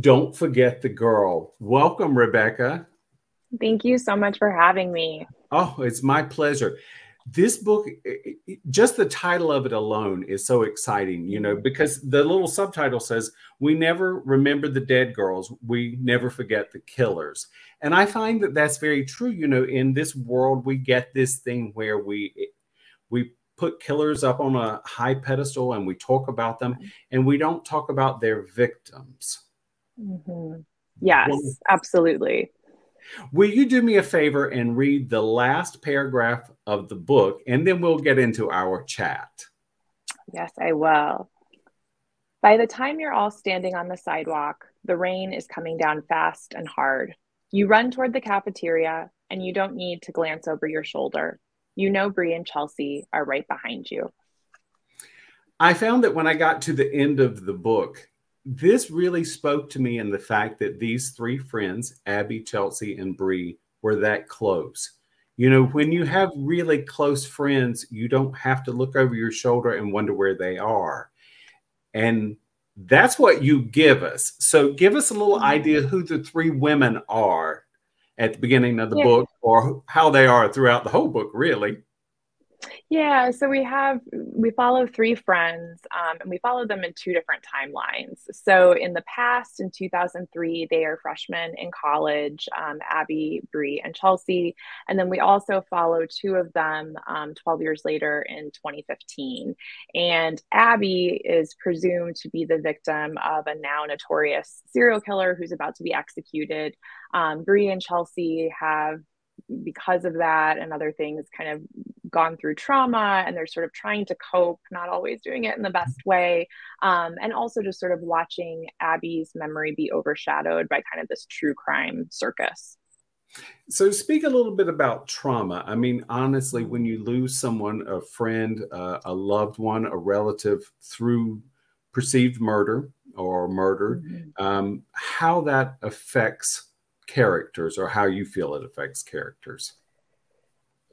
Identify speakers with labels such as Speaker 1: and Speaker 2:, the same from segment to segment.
Speaker 1: don't Forget the Girl. Welcome, Rebecca.
Speaker 2: Thank you so much for having me.
Speaker 1: Oh, it's my pleasure. This book, just the title of it alone is so exciting, you know, because the little subtitle says, We never remember the dead girls, we never forget the killers. And I find that that's very true. You know, in this world, we get this thing where we, we put killers up on a high pedestal and we talk about them and we don't talk about their victims
Speaker 2: Mm-hmm. Yes, well, absolutely.
Speaker 1: Will you do me a favor and read the last paragraph of the book, and then we'll get into our chat?
Speaker 2: Yes, I will. By the time you're all standing on the sidewalk, the rain is coming down fast and hard. You run toward the cafeteria, and you don't need to glance over your shoulder. You know Bree and Chelsea are right behind you.
Speaker 1: I found that when I got to the end of the book, this really spoke to me in the fact that these three friends, Abby, Chelsea, and Bree, were that close. You know, when you have really close friends, you don't have to look over your shoulder and wonder where they are. And that's what you give us. So give us a little mm-hmm. idea who the three women are at the beginning of the yeah. book or how they are throughout the whole book, really.
Speaker 2: Yeah, so we have we follow three friends, um, and we follow them in two different timelines. So in the past, in 2003, they are freshmen in college, um, Abby, Bree, and Chelsea, and then we also follow two of them um, 12 years later in 2015. And Abby is presumed to be the victim of a now notorious serial killer who's about to be executed. Um, Bree and Chelsea have because of that and other things kind of gone through trauma and they're sort of trying to cope not always doing it in the best way. Um, and also just sort of watching abby's memory be overshadowed by kind of this true crime circus.
Speaker 1: So speak a little bit about trauma. I mean honestly when you lose someone a friend uh, a loved one a relative through perceived murder or murder mm-hmm. um, how that affects characters or how you feel it affects characters.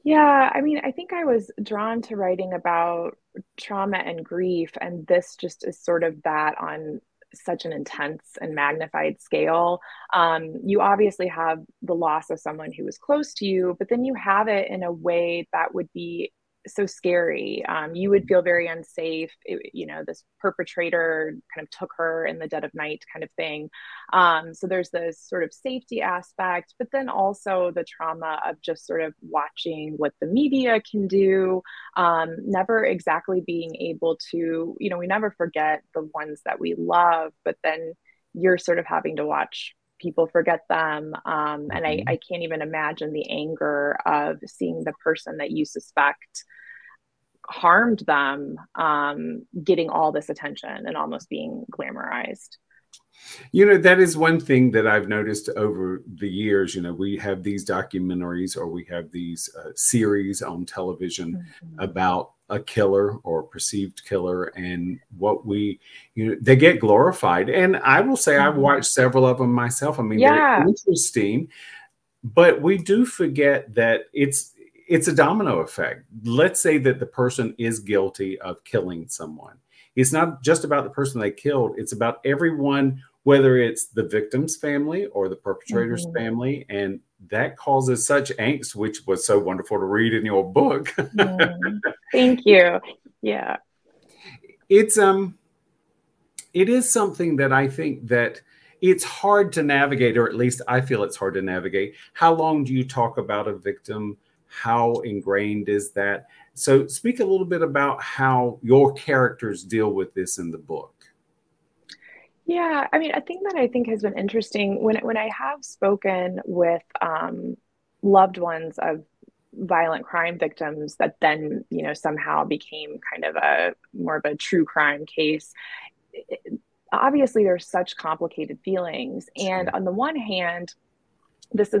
Speaker 2: Yeah, I mean, I think I was drawn to writing about trauma and grief, and this just is sort of that on such an intense and magnified scale. Um, you obviously have the loss of someone who was close to you, but then you have it in a way that would be so scary. Um, you would feel very unsafe. It, you know, this perpetrator kind of took her in the dead of night, kind of thing. Um, so there's this sort of safety aspect, but then also the trauma of just sort of watching what the media can do, um, never exactly being able to, you know, we never forget the ones that we love, but then you're sort of having to watch people forget them um, and I, mm-hmm. I can't even imagine the anger of seeing the person that you suspect harmed them um, getting all this attention and almost being glamorized
Speaker 1: you know that is one thing that i've noticed over the years you know we have these documentaries or we have these uh, series on television mm-hmm. about a killer or perceived killer and what we you know they get glorified. And i will say mm-hmm. i've watched several of them myself. I mean yeah. they're interesting but we do forget that it's it's a domino effect. Let's say that the person is guilty of killing someone. It's not just about the person they killed. It's about everyone whether it's the victim's family or the perpetrator's mm-hmm. family and that causes such angst, which was so wonderful to read in your book.
Speaker 2: mm, thank you. Yeah.
Speaker 1: It's um it is something that I think that it's hard to navigate, or at least I feel it's hard to navigate. How long do you talk about a victim? How ingrained is that? So speak a little bit about how your characters deal with this in the book.
Speaker 2: Yeah, I mean, a thing that I think has been interesting when when I have spoken with um, loved ones of violent crime victims that then you know somehow became kind of a more of a true crime case obviously there's such complicated feelings. And on the one hand this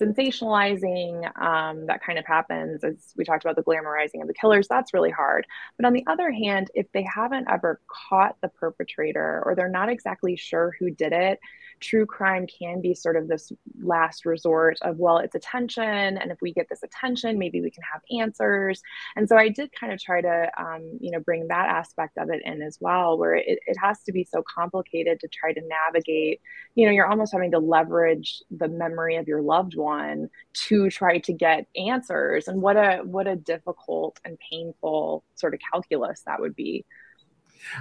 Speaker 2: sensationalizing um, that kind of happens as we talked about the glamorizing of the killers that's really hard but on the other hand if they haven't ever caught the perpetrator or they're not exactly sure who did it true crime can be sort of this last resort of, well, it's attention. And if we get this attention, maybe we can have answers. And so I did kind of try to, um, you know, bring that aspect of it in as well, where it, it has to be so complicated to try to navigate. You know, you're almost having to leverage the memory of your loved one to try to get answers. And what a, what a difficult and painful sort of calculus that would be.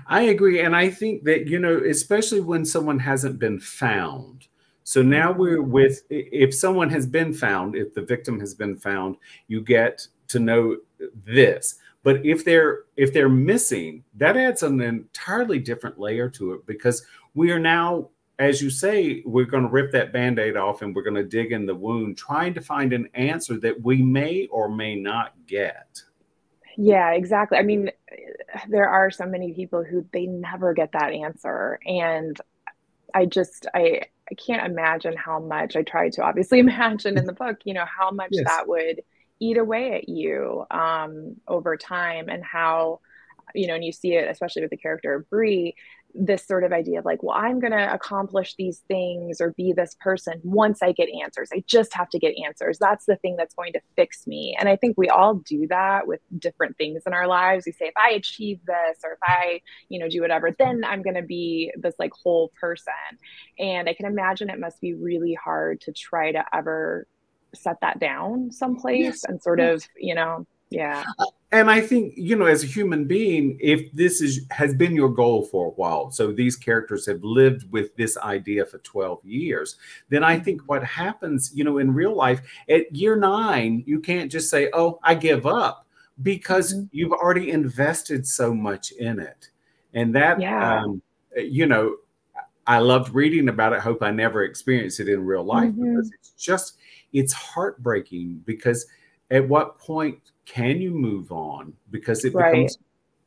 Speaker 1: I agree. And I think that, you know, especially when someone hasn't been found. So now we're with, if someone has been found, if the victim has been found, you get to know this. But if they're if they're missing, that adds an entirely different layer to it because we are now, as you say, we're going to rip that band-aid off and we're going to dig in the wound, trying to find an answer that we may or may not get.
Speaker 2: Yeah, exactly. I mean, there are so many people who they never get that answer. And I just, I, I can't imagine how much I tried to obviously imagine in the book, you know, how much yes. that would eat away at you um, over time and how, you know, and you see it especially with the character of Bree, this sort of idea of like, well, I'm going to accomplish these things or be this person once I get answers. I just have to get answers. That's the thing that's going to fix me. And I think we all do that with different things in our lives. We say, if I achieve this or if I, you know, do whatever, then I'm going to be this like whole person. And I can imagine it must be really hard to try to ever set that down someplace yes. and sort yes. of, you know, yeah.
Speaker 1: And I think, you know, as a human being, if this is has been your goal for a while, so these characters have lived with this idea for 12 years, then I think what happens, you know, in real life, at year nine, you can't just say, Oh, I give up, because mm-hmm. you've already invested so much in it. And that yeah. um, you know, I loved reading about it. Hope I never experience it in real life mm-hmm. because it's just it's heartbreaking because at what point can you move on because it right. becomes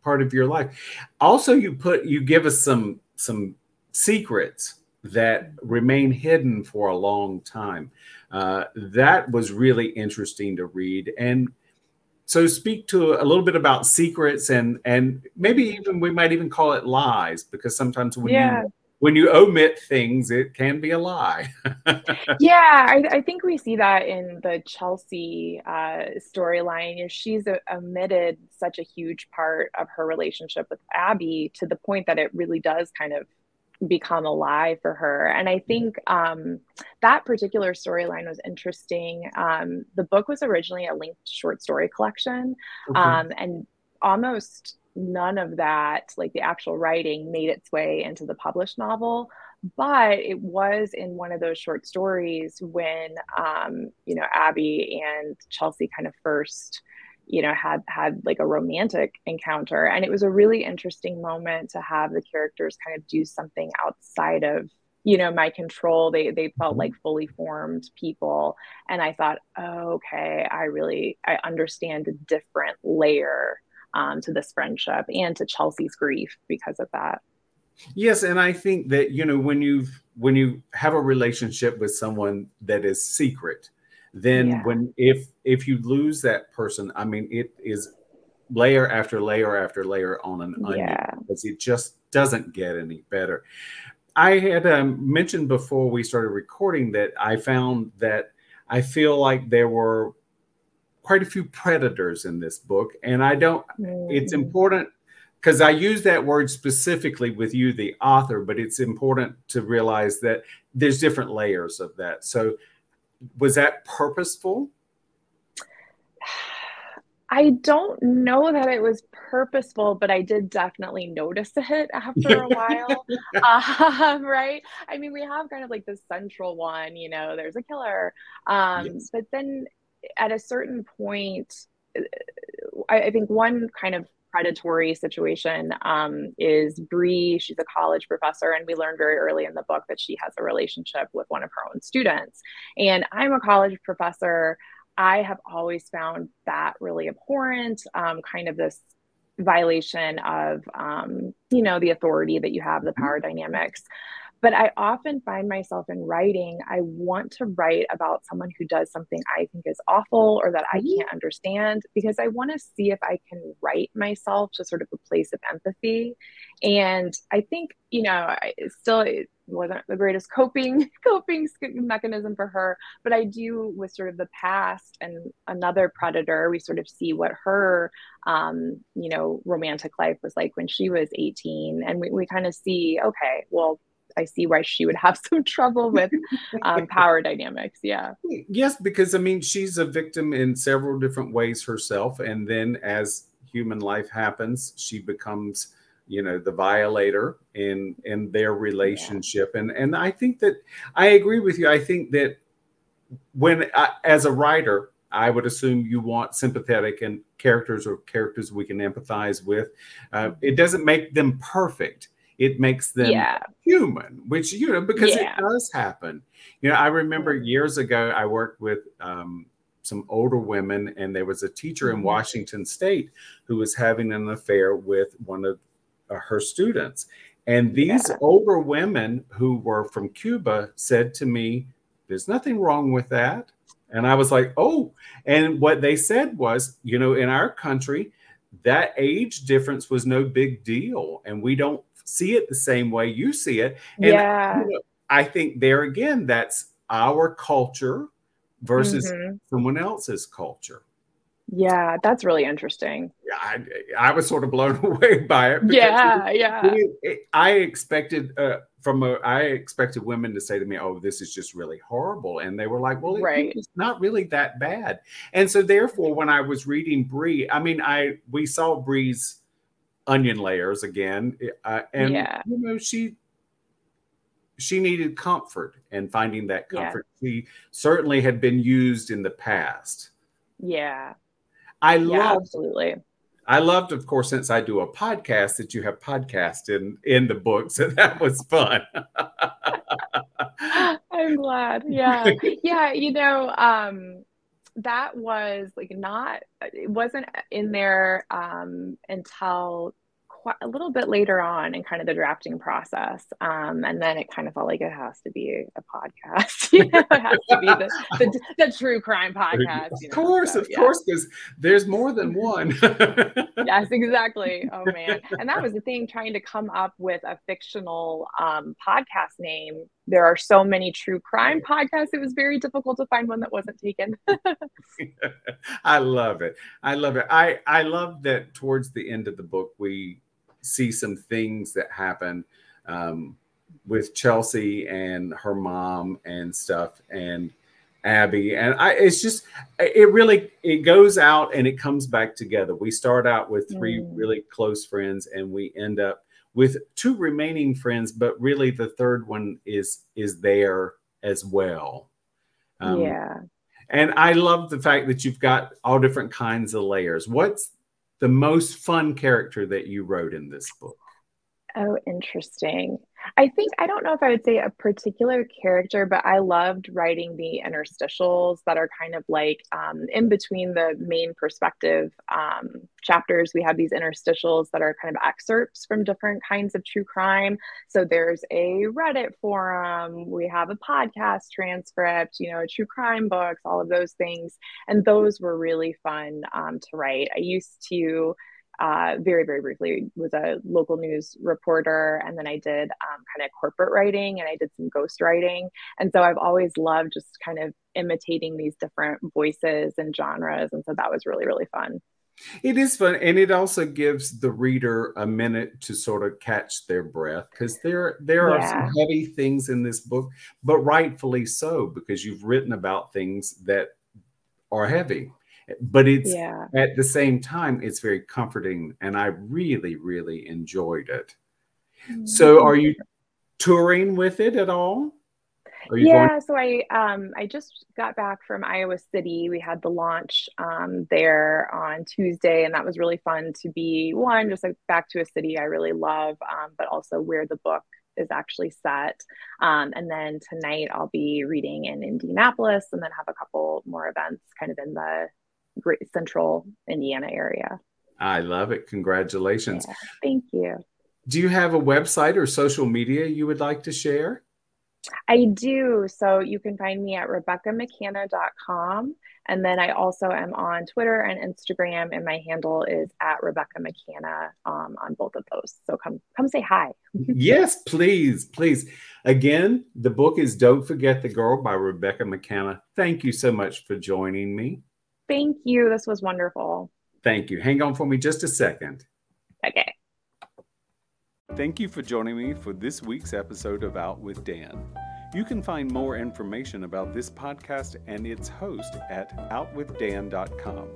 Speaker 1: part of your life also you put you give us some some secrets that remain hidden for a long time uh, that was really interesting to read and so speak to a little bit about secrets and and maybe even we might even call it lies because sometimes when yeah. you when you omit things, it can be a lie.
Speaker 2: yeah, I, I, think we see that in the Chelsea uh, storyline. You know, she's a, omitted such a huge part of her relationship with Abby to the point that it really does kind of become a lie for her. And I think um, that particular storyline was interesting. Um, the book was originally a linked short story collection, okay. um, and almost none of that, like the actual writing, made its way into the published novel. But it was in one of those short stories when, um, you know, Abby and Chelsea kind of first, you know, had had like a romantic encounter, and it was a really interesting moment to have the characters kind of do something outside of you know my control they they felt mm-hmm. like fully formed people and i thought oh, okay i really i understand a different layer um, to this friendship and to Chelsea's grief because of that.
Speaker 1: Yes, and I think that you know when you've when you have a relationship with someone that is secret, then yeah. when if if you lose that person, I mean it is layer after layer after layer on an onion yeah. because it just doesn't get any better. I had um, mentioned before we started recording that I found that I feel like there were quite a few predators in this book. And I don't, mm. it's important because I use that word specifically with you, the author, but it's important to realize that there's different layers of that. So, was that purposeful?
Speaker 2: I don't know that it was purposeful, but I did definitely notice it after a while. um, right? I mean, we have kind of like the central one, you know, there's a killer. Um, yes. But then at a certain point, I, I think one kind of predatory situation um, is Bree. She's a college professor, and we learned very early in the book that she has a relationship with one of her own students. And I'm a college professor. I have always found that really abhorrent, um, kind of this violation of um, you know the authority that you have the power dynamics but I often find myself in writing, I want to write about someone who does something I think is awful or that I mm-hmm. can't understand because I want to see if I can write myself to sort of a place of empathy. And I think, you know, I still it wasn't the greatest coping coping mechanism for her, but I do with sort of the past and another predator, we sort of see what her um, you know, romantic life was like when she was 18. And we, we kind of see, okay, well, I see why she would have some trouble with um, power dynamics. Yeah.
Speaker 1: Yes, because I mean, she's a victim in several different ways herself. And then as human life happens, she becomes, you know, the violator in in their relationship. Yeah. And and I think that I agree with you. I think that when I, as a writer, I would assume you want sympathetic and characters or characters we can empathize with. Uh, it doesn't make them perfect it makes them yeah. human, which you know because yeah. it does happen. You know, I remember years ago I worked with um, some older women, and there was a teacher in mm-hmm. Washington State who was having an affair with one of uh, her students. And these yeah. older women who were from Cuba said to me, There's nothing wrong with that. And I was like, Oh, and what they said was, you know, in our country, that age difference was no big deal. And we don't see it the same way you see it. And yeah. You know, I think there again, that's our culture versus mm-hmm. someone else's culture.
Speaker 2: Yeah, that's really interesting.
Speaker 1: Yeah, I, I was sort of blown away by it.
Speaker 2: Yeah, it, yeah.
Speaker 1: It, it, I expected uh, from a, I expected women to say to me, "Oh, this is just really horrible," and they were like, "Well, right. it's not really that bad." And so, therefore, when I was reading Bree, I mean, I we saw Bree's onion layers again uh, and yeah. you know she she needed comfort and finding that comfort. Yeah. she certainly had been used in the past.
Speaker 2: Yeah.
Speaker 1: I yeah, love
Speaker 2: absolutely.
Speaker 1: I loved of course since i do a podcast that you have podcast in in the book so that was fun.
Speaker 2: I'm glad. Yeah. Yeah you know um that was like not it wasn't in there um, until quite a little bit later on in kind of the drafting process um, and then it kind of felt like it has to be a podcast you know it has to be the, the, the true crime podcast
Speaker 1: of course so, of yeah. course because there's more than one.
Speaker 2: Yes exactly. Oh man. And that was the thing trying to come up with a fictional um, podcast name there are so many true crime podcasts. It was very difficult to find one that wasn't taken.
Speaker 1: I love it. I love it. I I love that towards the end of the book we see some things that happen um, with Chelsea and her mom and stuff and Abby and I it's just it really it goes out and it comes back together. We start out with three mm. really close friends and we end up with two remaining friends, but really the third one is is there as well.
Speaker 2: Um, yeah.
Speaker 1: And I love the fact that you've got all different kinds of layers. What's the most fun character that you wrote in this book?
Speaker 2: Oh, interesting. I think I don't know if I would say a particular character, but I loved writing the interstitials that are kind of like um, in between the main perspective um, chapters. We have these interstitials that are kind of excerpts from different kinds of true crime. So there's a Reddit forum, we have a podcast transcript, you know, true crime books, all of those things, and those were really fun um, to write. I used to uh, very very briefly was a local news reporter and then i did um, kind of corporate writing and i did some ghost writing and so i've always loved just kind of imitating these different voices and genres and so that was really really fun.
Speaker 1: It is fun and it also gives the reader a minute to sort of catch their breath because there there yeah. are some heavy things in this book but rightfully so because you've written about things that are heavy but it's yeah. at the same time it's very comforting and i really really enjoyed it mm-hmm. so are you touring with it at all
Speaker 2: yeah going- so i um i just got back from iowa city we had the launch um there on tuesday and that was really fun to be one just like back to a city i really love um, but also where the book is actually set. Um, and then tonight I'll be reading in Indianapolis and then have a couple more events kind of in the great central Indiana area.
Speaker 1: I love it. Congratulations.
Speaker 2: Yeah, thank you.
Speaker 1: Do you have a website or social media you would like to share?
Speaker 2: I do. So you can find me at RebeccaMcKanna.com. And then I also am on Twitter and Instagram, and my handle is at Rebecca McKanna um, on both of those. So come come say hi.
Speaker 1: yes, please, please. Again, the book is Don't Forget the Girl by Rebecca McKanna. Thank you so much for joining me.
Speaker 2: Thank you. This was wonderful.
Speaker 1: Thank you. Hang on for me just a second.
Speaker 2: Okay.
Speaker 1: Thank you for joining me for this week's episode of Out with Dan. You can find more information about this podcast and its host at outwithdan.com,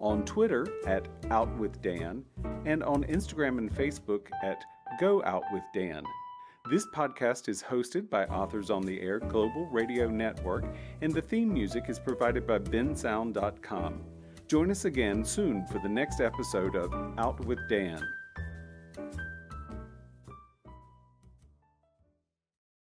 Speaker 1: on Twitter at outwithdan, and on Instagram and Facebook at Go Out with Dan. This podcast is hosted by Authors on the Air Global Radio Network, and the theme music is provided by bensound.com. Join us again soon for the next episode of Out with Dan.